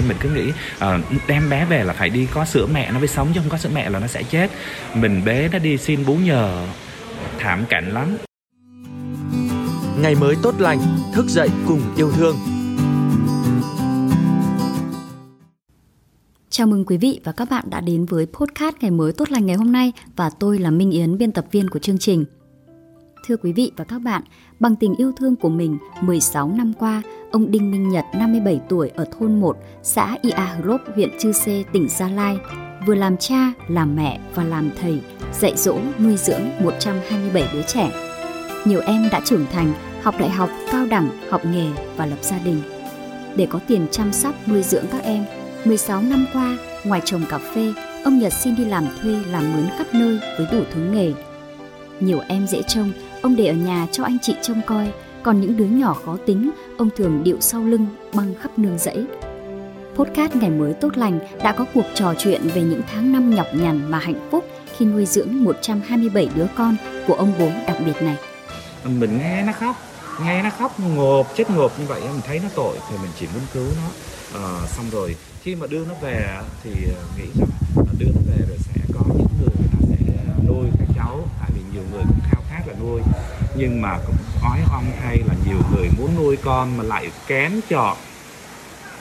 mình cứ nghĩ uh, đem bé về là phải đi có sữa mẹ nó mới sống chứ không có sữa mẹ là nó sẽ chết. Mình bế nó đi xin bú nhờ. Thảm cảnh lắm. Ngày mới tốt lành thức dậy cùng yêu thương. Chào mừng quý vị và các bạn đã đến với podcast Ngày mới tốt lành ngày hôm nay và tôi là Minh Yến, biên tập viên của chương trình. Thưa quý vị và các bạn, bằng tình yêu thương của mình, 16 năm qua, ông Đinh Minh Nhật, 57 tuổi ở thôn 1, xã Ia Hrop, huyện Chư Sê, tỉnh Gia Lai, vừa làm cha, làm mẹ và làm thầy, dạy dỗ, nuôi dưỡng 127 đứa trẻ. Nhiều em đã trưởng thành, học đại học, cao đẳng, học nghề và lập gia đình. Để có tiền chăm sóc, nuôi dưỡng các em, 16 năm qua, ngoài trồng cà phê, ông Nhật xin đi làm thuê làm mướn khắp nơi với đủ thứ nghề. Nhiều em dễ trông, ông để ở nhà cho anh chị trông coi, còn những đứa nhỏ khó tính, ông thường điệu sau lưng băng khắp nương rẫy. Podcast Ngày mới tốt lành đã có cuộc trò chuyện về những tháng năm nhọc nhằn mà hạnh phúc khi nuôi dưỡng 127 đứa con của ông bố đặc biệt này. Mình nghe nó khóc, nghe nó khóc ngộp, chết ngộp như vậy mình thấy nó tội thì mình chỉ muốn cứu nó. À, xong rồi khi mà đưa nó về thì ờ, nghĩ rằng đưa nó về rồi sẽ có những người người ta sẽ nuôi các cháu tại vì nhiều người cũng khao khát là nuôi nhưng mà cũng ói om thay là nhiều người muốn nuôi con mà lại kén chọn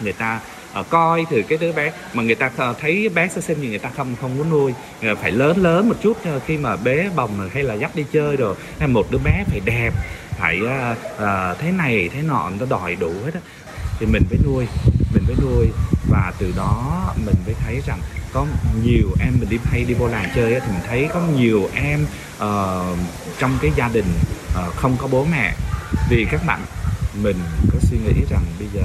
người ta. Uh, coi thử cái đứa bé mà người ta thấy bé sơ sinh thì người ta không không muốn nuôi. Ờ, phải lớn lớn một chút ờ, khi mà bé bồng hay là dắt đi chơi rồi hay một đứa bé phải đẹp phải uh, uh, thế này thế nọ nó đòi đủ hết á thì mình phải nuôi mình phải nuôi. Và từ đó mình mới thấy rằng có nhiều em mình đi hay đi vô làng chơi thì mình thấy có nhiều em uh, trong cái gia đình Ờ, không có bố mẹ. Vì các bạn, mình có suy nghĩ rằng bây giờ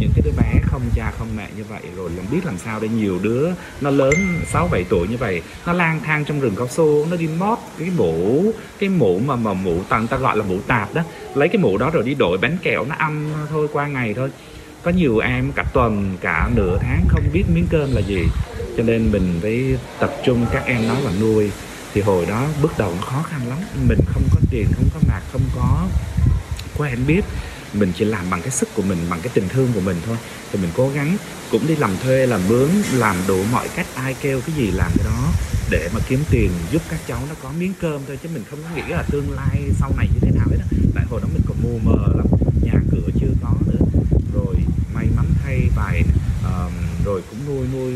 những cái đứa bé không cha không mẹ như vậy rồi, làm biết làm sao để nhiều đứa nó lớn 6 7 tuổi như vậy, nó lang thang trong rừng cao su, nó đi mót cái mũ cái mũ mà mà mũ tầng ta gọi là mũ tạp đó. Lấy cái mũ đó rồi đi đổi bánh kẹo, nó ăn thôi qua ngày thôi. Có nhiều em cả tuần, cả nửa tháng không biết miếng cơm là gì. Cho nên mình phải tập trung các em đó là nuôi thì hồi đó bước đầu nó khó khăn lắm. Mình không có tiền không có mạc không có quen biết. Mình chỉ làm bằng cái sức của mình bằng cái tình thương của mình thôi. Thì mình cố gắng cũng đi làm thuê làm mướn làm đủ mọi cách ai kêu cái gì làm cái đó để mà kiếm tiền giúp các cháu nó có miếng cơm thôi. Chứ mình không có nghĩ là tương lai sau này như thế nào hết á. Tại hồi đó mình còn mù mờ lắm nhà cửa chưa có nữa. Rồi may mắn thay bài uh, rồi cũng nuôi nuôi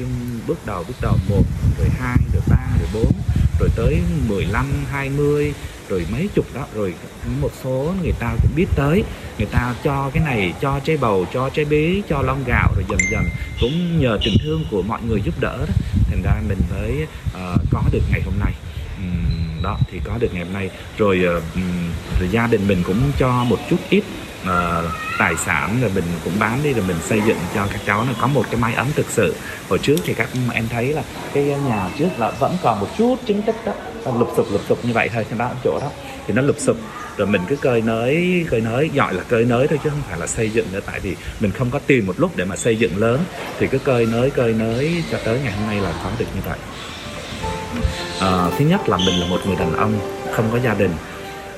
bước đầu bước đầu một rồi hai rồi ba rồi bốn rồi tới 15, 20 rồi mấy chục đó. Rồi một số người ta cũng biết tới. Người ta cho cái này cho trái bầu cho trái bí cho lon gạo rồi dần dần cũng nhờ tình thương của mọi người giúp đỡ đó. Thành ra mình mới uh, có được ngày hôm nay. Um, đó thì có được ngày hôm nay. Rồi, uh, rồi gia đình mình cũng cho một chút ít uh, tài sản rồi mình cũng bán đi rồi mình xây dựng cho các cháu nó có một cái mái ấm thực sự. Hồi trước thì các em thấy là cái nhà trước là vẫn còn một chút chứng tích đó lụp sụp lụp sụp như vậy thôi trên đó chỗ đó. Thì nó lụp sụp rồi mình cứ cơi nới cơi nới gọi là cơi nới thôi chứ không phải là xây dựng nữa tại vì mình không có tiền một lúc để mà xây dựng lớn. Thì cứ cơi nới cơi nới cho tới ngày hôm nay là có được như vậy. À, thứ nhất là mình là một người đàn ông không có gia đình.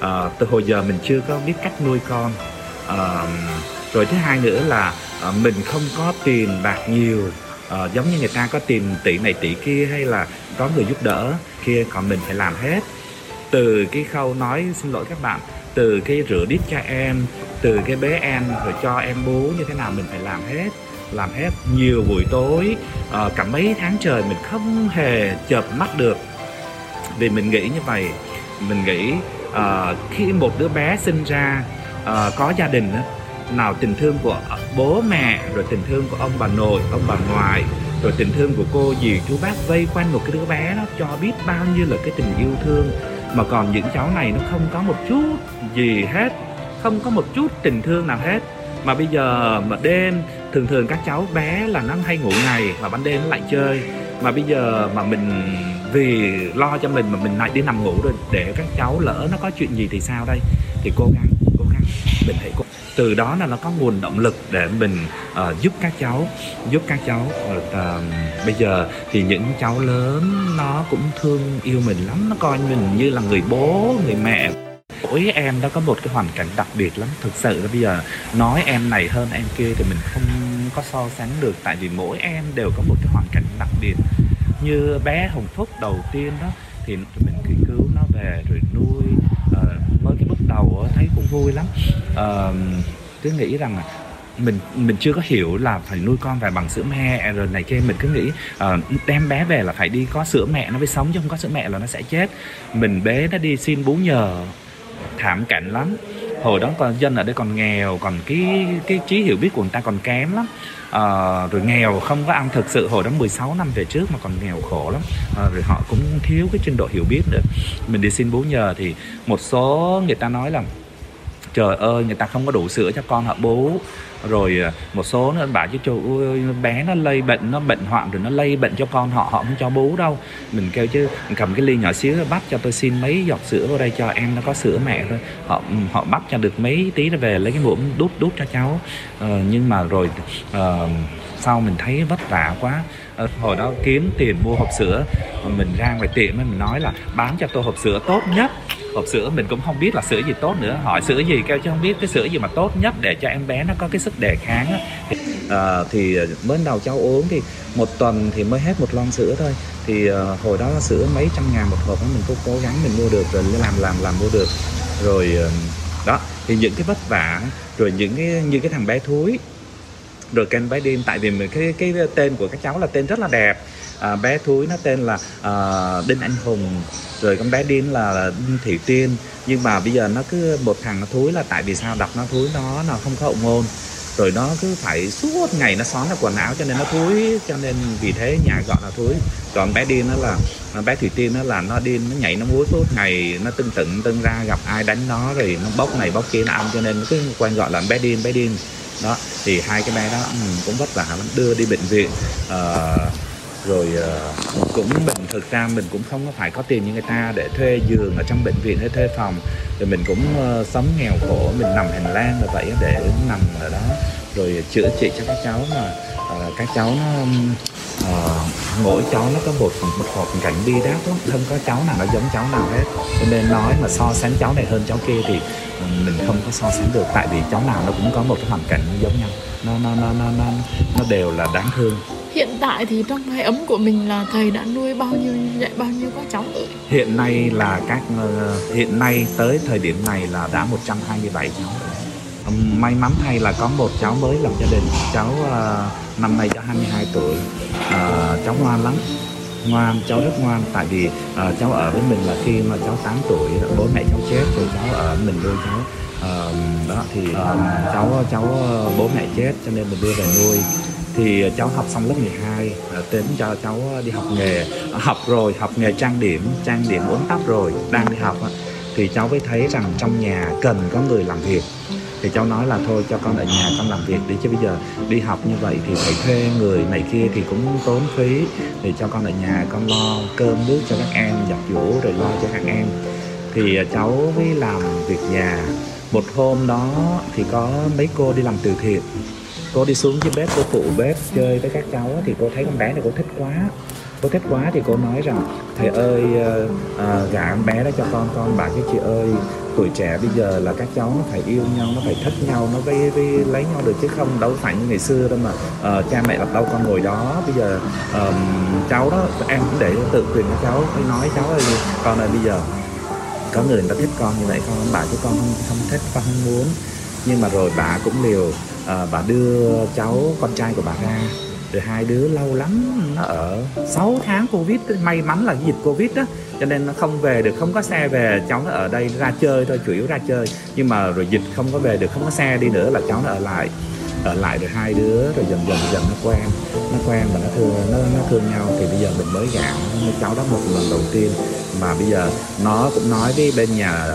À, từ hồi giờ mình chưa có biết cách nuôi con rồi thứ hai nữa là uh, mình không có tiền bạc nhiều. Uh, giống như người ta có tiền tỷ này tỷ kia hay là có người giúp đỡ kia còn mình phải làm hết. Từ cái khâu nói xin lỗi các bạn từ cái rửa đít cho em từ cái bé em rồi cho em bú như thế nào mình phải làm hết làm hết nhiều buổi tối. Uh, cả mấy tháng trời mình không hề chợp mắt được. Vì mình nghĩ như vậy mình nghĩ uh, khi một đứa bé sinh ra uh, có gia đình nào tình thương của bố mẹ rồi tình thương của ông bà nội ông bà ngoại rồi tình thương của cô dì chú bác vây quanh một cái đứa bé đó cho biết bao nhiêu là cái tình yêu thương. Mà còn những cháu này nó không có một chút gì hết không có một chút tình thương nào hết. Mà bây giờ mà đêm thường thường các cháu bé là nó hay ngủ ngày mà ban đêm nó lại chơi. Mà bây giờ mà mình vì lo cho mình mà mình lại đi nằm ngủ rồi để các cháu lỡ nó có chuyện gì thì sao đây? Thì cố gắng cố gắng mình hãy cố từ đó là nó có nguồn động lực để mình uh, giúp các cháu giúp các cháu. Uh, bây giờ thì những cháu lớn nó cũng thương yêu mình lắm. Nó coi mình như là người bố người mẹ. Mỗi em đó có một cái hoàn cảnh đặc biệt lắm. Thực sự là bây giờ nói em này hơn em kia thì mình không có so sánh được. Tại vì mỗi em đều có một cái hoàn cảnh đặc biệt. Như bé hồng phúc đầu tiên đó thì mình cứ cứu nó về rồi nuôi uh, mới cái bước đầu thấy cũng vui lắm. À, cứ nghĩ rằng mình mình chưa có hiểu là phải nuôi con phải bằng sữa mẹ rồi này kia. Mình cứ nghĩ uh, đem bé về là phải đi có sữa mẹ nó mới sống chứ không có sữa mẹ là nó sẽ chết. Mình bé nó đi xin bú nhờ thảm cảnh lắm hồi đó còn dân ở đây còn nghèo còn cái cái trí hiểu biết của người ta còn kém lắm. À, rồi nghèo không có ăn thực sự hồi đó 16 năm về trước mà còn nghèo khổ lắm. À, rồi họ cũng thiếu cái trình độ hiểu biết nữa. Mình đi xin bố nhờ thì một số người ta nói là trời ơi người ta không có đủ sữa cho con họ bú rồi à, một số nữa bảo chứ trời ơi bé nó lây bệnh nó bệnh hoạn rồi nó lây bệnh cho con họ họ không cho bú đâu. Mình kêu chứ cầm cái ly nhỏ xíu bắt cho tôi xin mấy giọt sữa vào đây cho em nó có sữa mẹ thôi. Họ ừ, họ bắt cho được mấy tí nó về lấy cái muỗng đút đút cho cháu. Ờ, nhưng mà rồi uh, sau mình thấy vất vả quá. Ờ, hồi đó kiếm tiền mua hộp sữa mình ra ngoài tiệm mình nói là bán cho tôi hộp sữa tốt nhất hộp sữa mình cũng không biết là sữa gì tốt nữa. Hỏi sữa gì kêu chứ không biết cái sữa gì mà tốt nhất để cho em bé nó có cái sức đề kháng á. thì, à, thì mới đầu cháu uống thì một tuần thì mới hết một lon sữa thôi. Thì uh, hồi đó sữa mấy trăm ngàn một hộp đó mình cũng cố gắng mình mua được rồi làm làm làm mua được. Rồi ờ, đó thì những cái vất vả rồi những cái như cái thằng bé thúi. Rồi ken bé đêm tại vì mình cái cái tên của các cháu là tên rất là đẹp à, bé thúi nó tên là à, đinh anh hùng. Rồi con bé điên là đinh thị tiên. Nhưng mà bây giờ nó cứ một thằng nó thúi là tại vì sao đọc nó thúi nó nó không có hậu ngôn rồi nó cứ phải suốt ngày nó xón nó quần áo cho nên nó thúi cho nên vì thế nhà gọi là thúi. Còn bé điên nó là bé thủy tiên nó là nó điên nó nhảy nó múa suốt ngày nó tưng tựng tưng ra gặp ai đánh nó rồi nó bóc này bóc kia nó ăn cho nên nó cứ quen gọi là bé điên bé điên. Đó thì hai cái bé đó ừ, cũng vất vả lắm đưa đi bệnh viện. Uh, rồi uh, cũng mình thực ra mình cũng không có phải có tiền như người ta để thuê giường ở trong bệnh viện hay thuê phòng. Rồi mình cũng uh, sống nghèo khổ mình nằm hành lang là vậy để nằm ở đó. Rồi chữa trị cho các cháu mà uh, các cháu nó uh, mỗi cháu nó có một một hoàn cảnh bi đát lắm không có cháu nào nó giống cháu nào hết. Cho nên nói mà so sánh cháu này hơn cháu kia thì mình không có so sánh được tại vì cháu nào nó cũng có một cái hoàn cảnh giống nhau. Nó nó nó nó nó, nó đều là đáng thương hiện tại thì trong mái ấm của mình là thầy đã nuôi bao nhiêu dạy bao nhiêu các cháu rồi? Hiện nay là các uh, hiện nay tới thời điểm này là đã 127 cháu rồi. Um, may mắn thay là có một cháu mới lập gia đình. Cháu uh, năm nay cháu 22 tuổi. Uh, cháu ngoan lắm. Ngoan cháu rất ngoan. Tại vì uh, cháu ở với mình là khi mà cháu 8 tuổi bố mẹ cháu chết rồi cháu ở mình nuôi cháu. Uh, đó thì uh, cháu cháu bố mẹ chết cho nên mình đưa về nuôi thì cháu học xong lớp 12 ờ, tính cho cháu ờ, đi học nghề. Ờ, học rồi, học nghề trang điểm trang điểm uốn tóc rồi, đang đi học thì cháu mới thấy rằng trong nhà cần có người làm việc. Thì cháu nói là thôi cho con ở nhà con làm việc đi, chứ bây giờ đi học như vậy thì phải thuê người này kia thì cũng tốn phí. Thì cho con ở nhà, con lo cơm nước cho các em, giặt giũ rồi lo cho các em. Thì cháu mới làm việc nhà. Một hôm đó thì có mấy cô đi làm từ thiện cô đi xuống dưới bếp cô phụ bếp chơi với các cháu thì cô thấy con bé này cô thích quá. Cô thích quá thì cô nói rằng thầy ơi à, gả con bé đó cho con con bảo với chị ơi tuổi trẻ bây giờ là các cháu nó phải yêu nhau nó phải thích nhau nó mới, mới lấy nhau được chứ không đâu phải như ngày xưa đâu mà uh, cha mẹ đặt đâu con ngồi đó. Bây giờ um, cháu đó em cũng để tự quyền cho cháu phải nói cháu ơi con ơi bây giờ có người người ta thích con như vậy con bảo chứ con không không thích con không muốn. Nhưng mà rồi bà cũng liều à, bà đưa cháu con trai của bà ra. Rồi hai đứa lâu lắm nó ở. 6 tháng covid may mắn là dịch covid đó. Cho nên nó không về được không có xe về. Cháu nó ở đây ra chơi thôi chủ yếu ra chơi. Nhưng mà rồi dịch không có về được không có xe đi nữa là cháu nó ở lại. Ở lại rồi hai đứa rồi dần dần dần nó quen. Nó quen và nó thương nó nó thương nhau. Thì bây giờ mình mới gả. Cháu đó một lần đầu tiên. Mà bây giờ nó cũng nói với bên nhà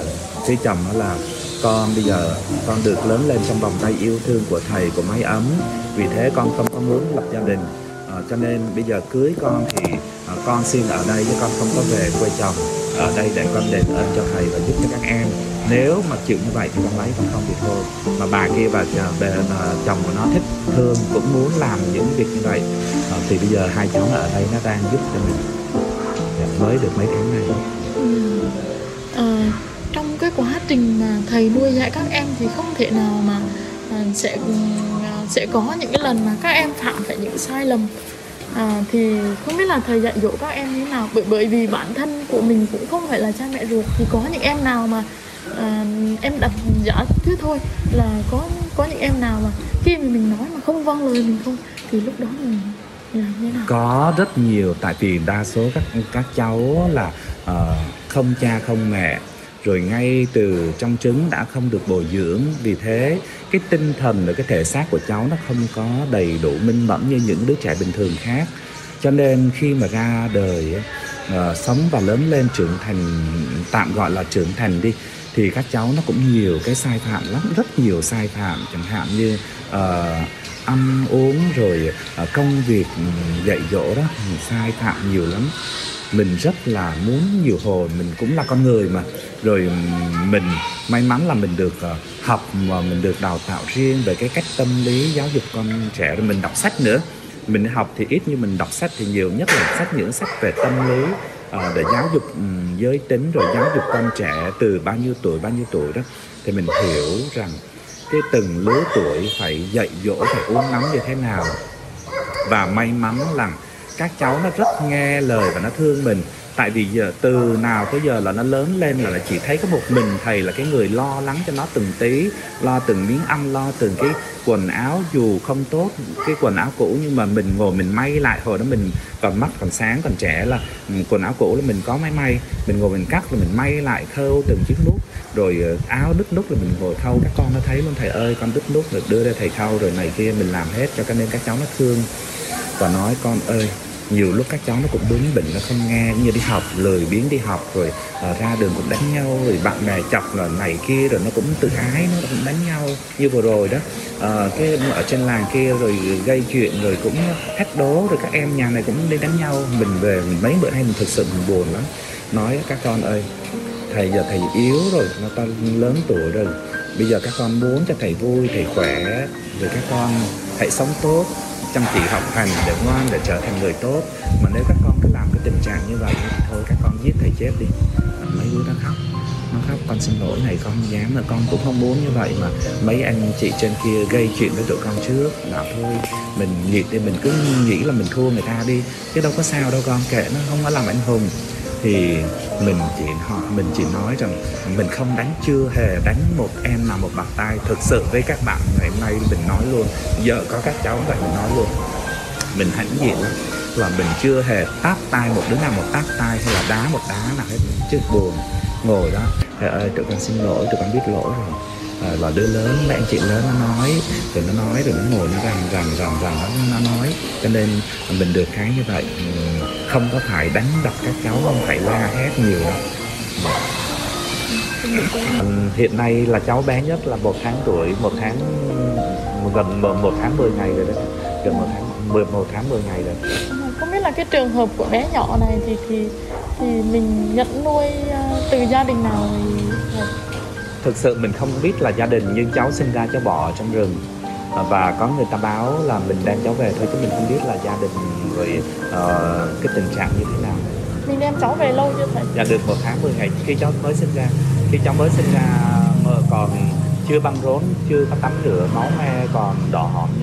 phía chồng nó là con bây giờ con được lớn lên trong vòng tay yêu thương của thầy của mái ấm. Vì thế con không có muốn lập gia đình. À, cho nên bây giờ cưới con thì à, con xin ở đây chứ con không có về quê chồng. Ở đây để con đền ơn cho thầy và giúp cho các em. Nếu mà chịu như vậy thì con lấy con không thì thôi. Mà bà kia và à, bề chồng của nó thích thương cũng muốn làm những việc như vậy. À, thì bây giờ hai cháu ở đây nó đang giúp cho mình. Dạ, mới được mấy tháng này trình mà thầy nuôi dạy các em thì không thể nào mà à, sẽ ừ, à, sẽ có những cái lần mà các em phạm phải những sai lầm. À, thì không biết là thầy dạy dỗ các em như thế nào? Bởi bởi vì bản thân của mình cũng không phải là cha mẹ ruột thì có những em nào mà à, em đặt giả thứ thôi là có có những em nào mà khi mà mình nói mà không vâng lời mình không thì lúc đó mình làm như thế nào? Có rất nhiều tại vì đa số các các cháu là uh, không cha không mẹ rồi ngay từ trong trứng đã không được bồi dưỡng. Vì thế cái tinh thần và cái thể xác của cháu nó không có đầy đủ minh mẫn như những đứa trẻ bình thường khác. Cho nên khi mà ra đời uh, sống và lớn lên trưởng thành tạm gọi là trưởng thành đi thì các cháu nó cũng nhiều cái sai phạm lắm rất nhiều sai phạm. Chẳng hạn như uh, ăn uống rồi uh, công việc ừ, dạy dỗ đó sai phạm nhiều lắm mình rất là muốn nhiều hồi mình cũng là con người mà. Rồi mình may mắn là mình được ờ, học và mình được đào tạo riêng về cái cách tâm lý, giáo dục con trẻ. Rồi mình đọc sách nữa. Mình học thì ít nhưng mình đọc sách thì nhiều, nhất là sách, những sách về tâm lý ờ, để giáo dục ừ, giới tính, rồi giáo dục con trẻ từ bao nhiêu tuổi, bao nhiêu tuổi đó. Thì mình hiểu rằng cái từng lứa tuổi phải dạy dỗ, phải uốn nắn như thế nào. Và may mắn là các cháu nó rất nghe lời và nó thương mình. Tại vì giờ từ nào tới giờ là nó lớn lên là, là chỉ thấy có một mình thầy là cái người lo lắng cho nó từng tí lo từng miếng ăn lo từng cái quần áo dù không tốt cái quần áo cũ nhưng mà mình ngồi mình may lại hồi đó mình còn mắt còn sáng còn trẻ là ừ, quần áo cũ là mình có máy may. Mình ngồi mình cắt rồi mình may lại khâu từng chiếc nút rồi ờ, áo đứt nút là mình ngồi khâu các con nó thấy luôn thầy ơi con đứt nút rồi đưa ra thầy khâu rồi này kia mình làm hết cho nên các cháu nó thương và nói con ơi nhiều lúc các cháu nó cũng bướng bỉnh nó không nghe như đi học lười biếng đi học rồi uh, ra đường cũng đánh nhau rồi bạn bè chọc là này kia rồi nó cũng tự ái nó cũng đánh nhau. Như vừa rồi đó uh, cái ở trên làng kia rồi gây chuyện rồi cũng thách đố rồi các em nhà này cũng đi đánh nhau. Mình về mình mấy bữa nay mình thực sự mình buồn lắm. Nói các con ơi thầy giờ thầy yếu rồi nó ta lớn tuổi rồi. Bây giờ các con muốn cho thầy vui thầy khỏe rồi các con hãy sống tốt chăm chỉ học hành để ngoan, để trở thành người tốt. Mà nếu các con cứ làm cái tình trạng như vậy thì thôi, các con giết thầy chết đi. À, mấy đứa nó khóc nó khóc, con xin lỗi này con dám mà con cũng không muốn như vậy mà mấy anh chị trên kia gây chuyện với tụi con trước. Là thôi, mình nhiệt thì mình cứ nghĩ là mình thua người ta đi, chứ đâu có sao đâu con, kệ nó, không có làm anh hùng thì mình chỉ họ mình chỉ nói rằng mình không đánh chưa hề đánh một em nào một bàn tay. Thực sự với các bạn ngày hôm nay mình nói luôn, giờ có các cháu vậy mình nói luôn, mình hãnh diện lắm. Là mình chưa hề tát tay một đứa nào một tát tay hay là đá một đá nào hết chứ buồn. Ngồi đó thầy ơi, tụi con xin lỗi, tụi con biết lỗi rồi à, là đứa lớn mấy anh chị lớn nó nói rồi nó nói rồi nó ngồi nó rằng rằng rằng rằng nó, nó nói. Cho nên mình được cái như vậy. Ừ, không có phải đánh đập các cháu không phải la hét nhiều đâu. Ừ, hiện nay là cháu bé nhất là một tháng tuổi một tháng gần một, một tháng 10 ngày rồi đó gần một tháng mười một tháng 10 ngày rồi. Không biết là cái trường hợp của bé nhỏ này thì thì thì mình nhận nuôi ờ, từ gia đình nào thì thực sự mình không biết là gia đình nhưng cháu sinh ra cháu ở trong rừng. À, và có người ta báo là mình đang cháu về thôi chứ mình không biết là gia đình với ờ, cái tình trạng như thế nào. Mình đem cháu về lâu chưa thầy dạ được một tháng 10 ngày khi cháu mới sinh ra. Khi cháu mới sinh ra mà còn chưa băng rốn chưa có tắm rửa máu me còn đỏ vậy